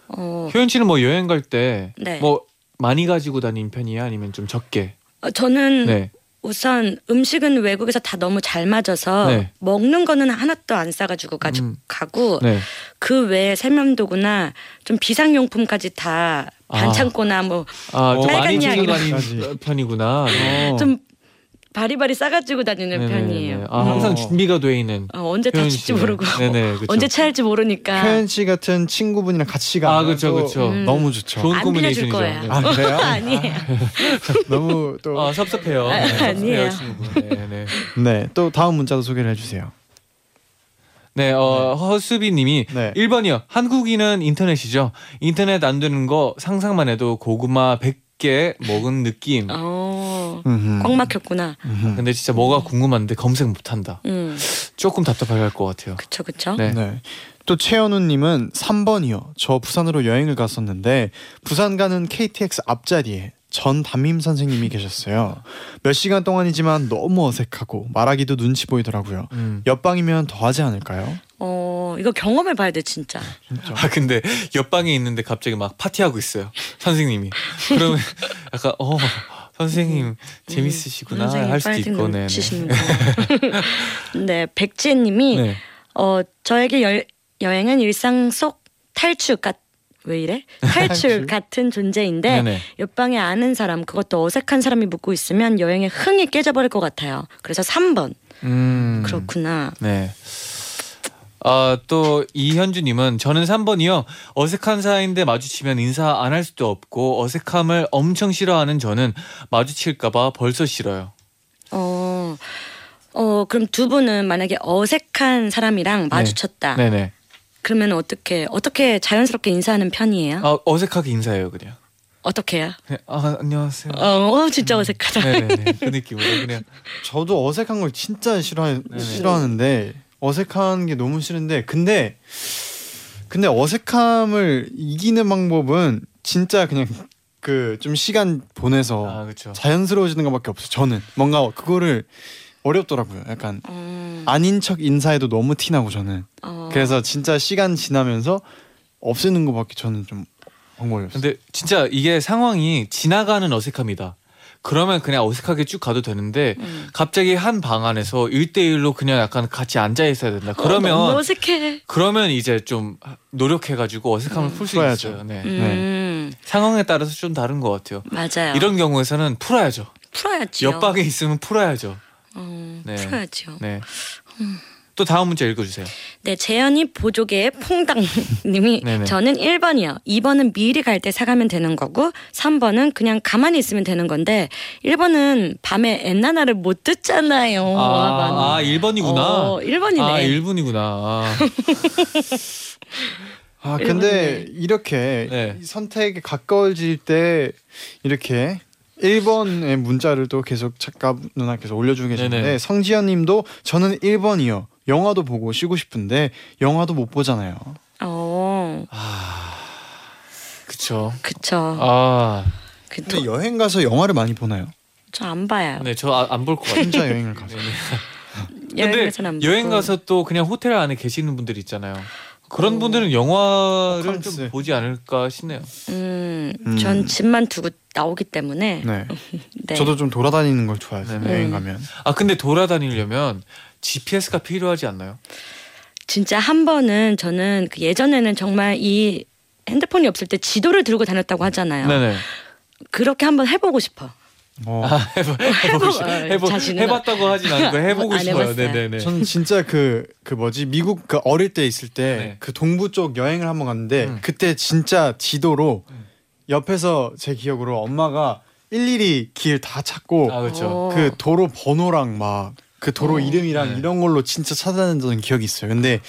어, 효연 씨는 뭐 여행 갈때 네. 뭐 많이 가지고 다니는 편이야 아니면 좀 적게? 어, 저는 네. 우선 음식은 외국에서 다 너무 잘 맞아서 네. 먹는 거는 하나도 안 싸가지고 가지고 음. 가고 네. 그 외에 세면도구나 좀 비상용품까지 다 아. 반창고나 뭐좀 아, 좀 빨간 많이. 다니는 편이구나. 네. 어. 바리바리 싸가지고 다니는 네네네. 편이에요. 아, 음. 항상 준비가 돼 있는 어, 언제 효연 다칠지. 모르고 네네, *laughs* 그쵸. 언제 차일지 모르니까 표현 씨 같은 친구분이랑 같이 가면 아, 그쵸, 또 그쵸. 음. 너무 좋죠. 좋은 안 빌려줄 코미네이션이죠. 거예요. 네. 아 그래요? *laughs* 아니에요. *laughs* 너무 또 아 섭섭해요. 아, 네, 섭섭해요, 아니에요. 친구분. 네, 네. 네, 또 다음 문자도 소개를 해주세요. 네, 어, 허수비님이 네. 1번이요. 한국인은 인터넷이죠. 인터넷 안 되는 거 상상만 해도 고구마 100개 먹은 느낌. 어. 꽉 막혔구나. 음흠. 근데 진짜 뭐가 궁금한데 검색 못 한다. 음, 조금 답답할 것 같아요. 그쵸 그쵸. 네. 네. 또 최현우님은 3번이요. 저 부산으로 여행을 갔었는데 부산 가는 KTX 앞자리에 전 담임 선생님이 계셨어요. 몇 시간 동안이지만 너무 어색하고 말하기도 눈치 보이더라고요. 음. 옆방이면 더 하지 않을까요? 어, 이거 경험해 봐야 돼 진짜. 진짜. 아 근데 옆방에 있는데 갑자기 막 파티하고 있어요. 선생님이. 그러면 약간 어 선생님 재밌으시구나 선생님 할 수도 있고 네. 네. 네, 백지혜님이 네. 어 저에게 여, 여행은 일상 속 탈출 같. 왜 이래? *laughs* 탈출 탈출? 같은 존재인데 네네. 옆방에 아는 사람 그것도 어색한 사람이 묻고 있으면 여행의 흥이 깨져버릴 것 같아요. 그래서 3번 음. 그렇구나. 네. 아, 또 이현주님은 저는 3번이요. 어색한 사이인데 마주치면 인사 안 할 수도 없고 어색함을 엄청 싫어하는 저는 마주칠까봐 벌써 싫어요. 어, 어 그럼 두 분은 만약에 어색한 사람이랑 마주쳤다. 네 네. 그러면 어떻게 어떻게 자연스럽게 인사하는 편이에요? 아, 어색하게 인사해요 그냥. 어떻게요? 그냥, 아 안녕하세요. 어, 어 진짜 어색하다. 네네네. 그 느낌으로 그냥. *laughs* 저도 어색한 걸 진짜 싫어 네네. 싫어하는데 어색한 게 너무 싫은데 근데 근데 어색함을 이기는 방법은 진짜 그냥 그 좀 시간 보내서 아 그렇죠. 자연스러워지는 것밖에 없어요. 저는 뭔가 그거를 어렵더라고요. 약간 음, 아닌 척 인사해도 너무 티나고 저는 어, 그래서 진짜 시간 지나면서 없애는 것밖에 저는 좀 방법이 없어요. 근데 진짜 이게 상황이 지나가는 어색함이다. 그러면 그냥 어색하게 쭉 가도 되는데 음. 갑자기 한 방 안에서 1대1로 그냥 약간 같이 앉아 있어야 된다. 어, 그러면 너무 어색해. 그러면 이제 좀 노력해 가지고 어색함을 음. 풀수 풀어야죠. 있어요. 네. 음, 상황에 따라서 좀 다른 것 같아요. 맞아요. 이런 경우에서는 풀어야죠. 풀어야지요. 옆방에 있으면 풀어야죠. 어, 네. 풀어야지요. 네. 또 다음 문제 읽어주세요. 네, 재현이 보조개의 퐁당님이 *laughs* 네네. 저는 1번이요. 2번은 미리 갈 때 사가면 되는 거고 3번은 그냥 가만히 있으면 되는 건데 1번은 밤에 엔나나를 못 듣잖아요. 아, 아 1번이구나. 어, 1번이네. 아 1분이구나. 아, 아 *laughs* 근데 이렇게 네. 이 선택에 가까워질 때 이렇게 1번의 문자를 또 계속 작가 누나께서 올려주고 계시는데. 성지연님도 저는 1번이요. 영화도 보고 쉬고 싶은데 영화도 못 보잖아요. 어, 그쵸. 그쵸. 아, 그, 근데 여행 가서 영화를 많이 보나요? 저 안 봐요. 네, 저 안 볼 것 같아요. 혼자 여행을 가서. *laughs* 여행 안 여행. 가서 또 그냥 호텔 안에 계시는 분들 있잖아요. 그런 분들은 영화를 바캉스. 좀 보지 않을까 싶네요. 음, 음. 전 집만 두고 나오기 때문에 네. *laughs* 네. 저도 좀 돌아다니는 걸 좋아해서 네네. 여행 음. 가면. 아 근데 돌아다니려면 GPS가 필요하지 않나요? 진짜 한 번은 저는 그 예전에는 정말 이 핸드폰이 없을 때 지도를 들고 다녔다고 하잖아요. 네네. 그렇게 한번 해보고 싶어. 어. 아, 해보, *laughs* 해보고 싶, 어, 해보, 자신은 해봤다고 하진 않고 해보고 안 싶어요. 네네네. 저는 진짜 그 그 뭐지 미국 그 어릴 때 있을 때 네. 그 동부 쪽 여행을 한번 갔는데 음. 그때 진짜 지도로 음. 옆에서 제 기억으로 엄마가 일일이 길 다 찾고 아 그렇죠. 어. 그 도로 번호랑 막 그 도로 어. 이름이랑 네. 이런 걸로 진짜 찾아다녔던 기억이 있어요. 근데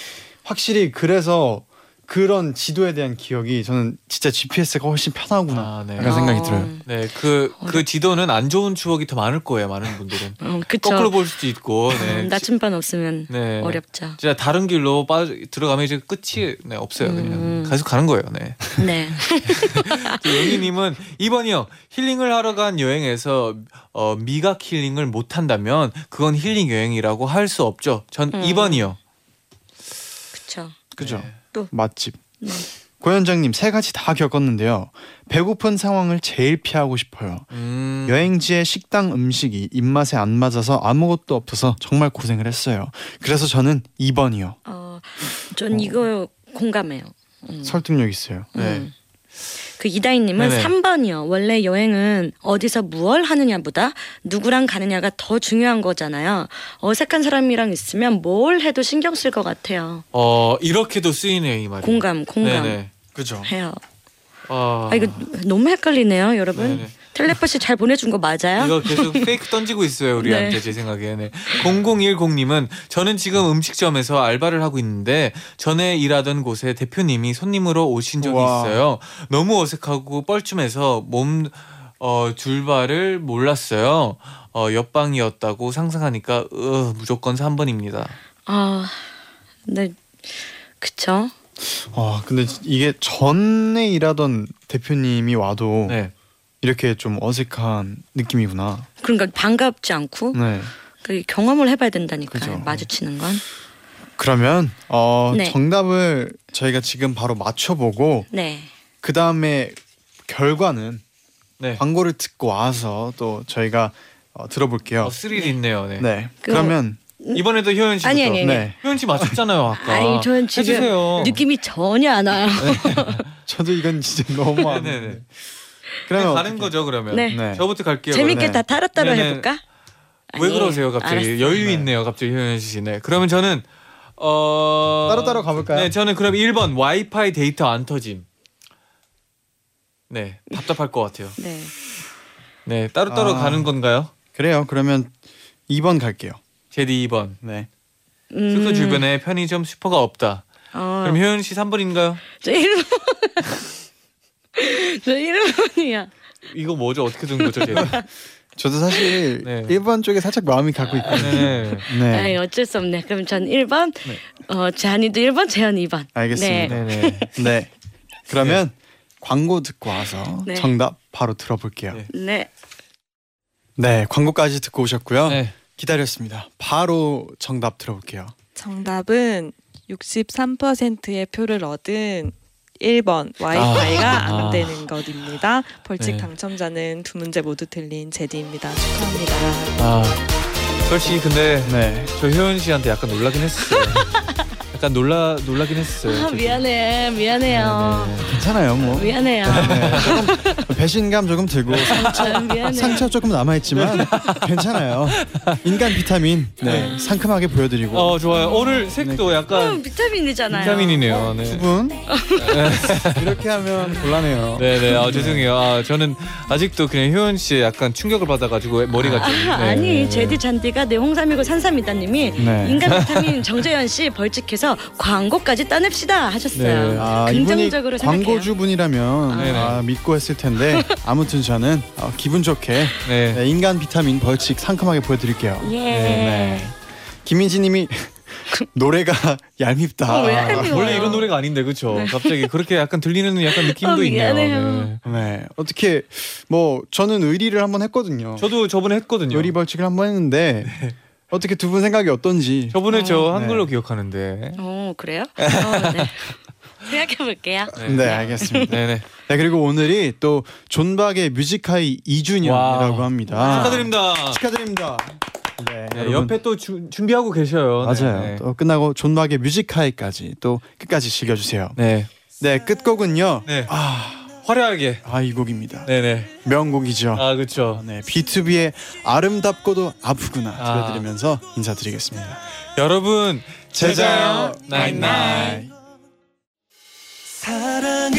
확실히 그래서 그런 지도에 대한 기억이 저는 진짜 GPS가 훨씬 편하구나 아, 네. 이런 생각이 어. 들어요. 네, 그, 그 지도는 안 좋은 추억이 더 많을 거예요, 많은 분들은. 어, 그쵸. 거꾸로 볼 수도 있고, 네. 음, 나침반 없으면 네. 어렵죠. 진짜 다른 길로 빠 들어가면 이제 끝이 네, 없어요. 그냥 음. 계속 가는 거예요. 네. 네. *laughs* 영희님은 2번이요. 힐링을 하러 간 여행에서 어, 미각 힐링을 못 한다면 그건 힐링 여행이라고 할 수 없죠. 전 음. 2번이요. 그쵸. 그죠? 네. 또. 맛집. 네. 고현정님 세 가지 다 겪었는데요. 배고픈 상황을 제일 피하고 싶어요. 음. 여행지의 식당 음식이 입맛에 안 맞아서 아무것도 없어서 정말 고생을 했어요. 그래서 저는 2번이요. 어, 전 이거 공감해요. 음. 설득력 있어요. 네. 음. 그 이다희님은 네네. 3번이요. 원래 여행은 어디서 무얼 하느냐보다 누구랑 가느냐가 더 중요한 거잖아요. 어색한 사람이랑 있으면 뭘 해도 신경 쓸 것 같아요. 어, 이렇게도 쓰이네요, 이 말이. 공감, 공감 네네. 그죠? 해요. 아, 아 이거 너무 헷갈리네요, 여러분. 네네. 텔레파시 잘 보내준 거 맞아요? 이거 계속 *laughs* 페이크 던지고 있어요 우리한테 네. 제 생각에 네. 0010님은 저는 지금 음식점에서 알바를 하고 있는데 전에 일하던 곳에 대표님이 손님으로 오신 적이 우와. 있어요 너무 어색하고 뻘쭘해서 몸 어, 줄바를 몰랐어요 어, 옆방이었다고 상상하니까 으, 무조건 3번입니다 아, 네, 그쵸. 아 근데 이게 전에 일하던 대표님이 와도 네. 이렇게 좀 어색한 느낌이구나. 그러니까 반갑지 않고 네. 그 경험을 해봐야 된다니까요. 그죠. 마주치는 건. 그러면 어, 네. 정답을 저희가 지금 바로 맞춰보고 네. 그 다음에 결과는 네. 광고를 듣고 와서 또 저희가 어, 들어볼게요. 어, 스릴 있네요 네. 네. 그- 그러면 이번에도 효연 씨부터 아니, 아니, 아니. 네. 효연 씨 맞췄잖아요 아까 아니, 저는 지금 해주세요 느낌이 전혀 안 와요. *laughs* 저도 이건 진짜 너무 *laughs* 안 네네네. 그러면 가는 거죠 그러면 네. 네. 저부터 갈게요 재밌게 네. 다 따로따로 네네. 해볼까? 왜 아니, 그러세요 갑자기 알았어. 여유 네. 있네요 갑자기 효연 씨. 네 그러면 저는 어 따로따로 가볼까요? 네 저는 그럼 1번 와이파이 데이터 안 터짐. 네 답답할 것 같아요. 네. 네 따로따로 아. 가는 건가요? 그래요. 그러면 2번 갈게요. 제디 2번. 네. 숙소 음, 주변에 편의점 슈퍼가 없다. 어, 그럼 효연 씨 3번인가요? 저 1번. *laughs* 저 1번이야. 이거 뭐죠? 어떻게 된 거죠, 제디? *laughs* 저도 사실 네. 1번 쪽에 살짝 마음이 가고 있거든요. 네. 네. 아이, 어쩔 수 없네. 그럼 전 1번, 어, 재한이도 1번, 재현 2번. 알겠습니다. 네. 네네. 네. 그러면 광고 듣고 와서 네. 정답 바로 들어볼게요. 네. 네. 네. 광고까지 듣고 오셨고요. 네. 기다렸습니다. 바로 정답 들어볼게요. 정답은 63%의 표를 얻은 1번 와이파이가 아. 안 되는 것입니다. 벌칙 네. 당첨자는 두 문제 모두 틀린 제디입니다. 축하합니다. 아 솔직히 근데 네. 저 효연 씨한테 약간 놀라긴 했어요. *laughs* 약간 놀라 놀라긴 했어요. 아. 미안해, 미안해요. 괜찮아요 뭐 미안해요. 네, 조금 배신감 조금 들고 *laughs* 아, 미안해. 상처 조금 남아 있지만 괜찮아요 인간 비타민 네 상큼하게 보여드리고 어 좋아요. 오늘 색도 약간 음, 비타민이잖아요. 비타민이네요. 네. 두분 *laughs* 이렇게 하면 곤란해요 네네. 아 죄송해요. 아 저는 아직도 그냥 효연 씨의 약간 충격을 받아가지고 머리가 좀. 네. 아니 제디 잔디가 내 홍삼이고 산삼이다님이 네. 인간 비타민 정재현 씨 벌칙해서 광고까지 따냅시다 하셨어요. 네. 아, 긍정적으로 이분이 생각해요. 광고주 분이라면 네네. 아, 믿고 했을 텐데 *laughs* 아무튼 저는 어, 기분 좋게 네. 네, 인간 비타민 벌칙 상큼하게 보여드릴게요. 예. 네. 김민지님이 *laughs* 노래가 얄밉다. 어, 왜 얄미워요? 원래 이런 노래가 아닌데 그렇죠. 갑자기 그렇게 약간 들리는 약간 느낌도 어, 있네요. 미안해요. 네. 네 어떻게 뭐 저는 의리를 한번 했거든요. 저도 저번에 했거든요. 의리 벌칙을 한번 했는데 어떻게 두 분 생각이 어떤지. 저번에 저한 네. 기억하는데. 어 그래요? *laughs* 어, 네. 생각해 볼게요. 네, 알겠습니다. 네네. 네 그리고 오늘이 또 존박의 뮤직하이 2주년이라고 wow. 합니다. 축하드립니다. 축하드립니다. 네, 네. 옆에 또 주- 준비하고 계셔요. 맞아요. 네. 또 끝나고 존박의 뮤직하이까지 또 끝까지 즐겨주세요. 네. 네 끝곡은요. 네. 아, 화려하게. 아 이 곡입니다. 네네. 명곡이죠. 아 그렇죠. 네, B2B의 아름답고도 아프구나 아. 들려드리면서 인사드리겠습니다. 여러분 제자요 나잇나잇. 사랑을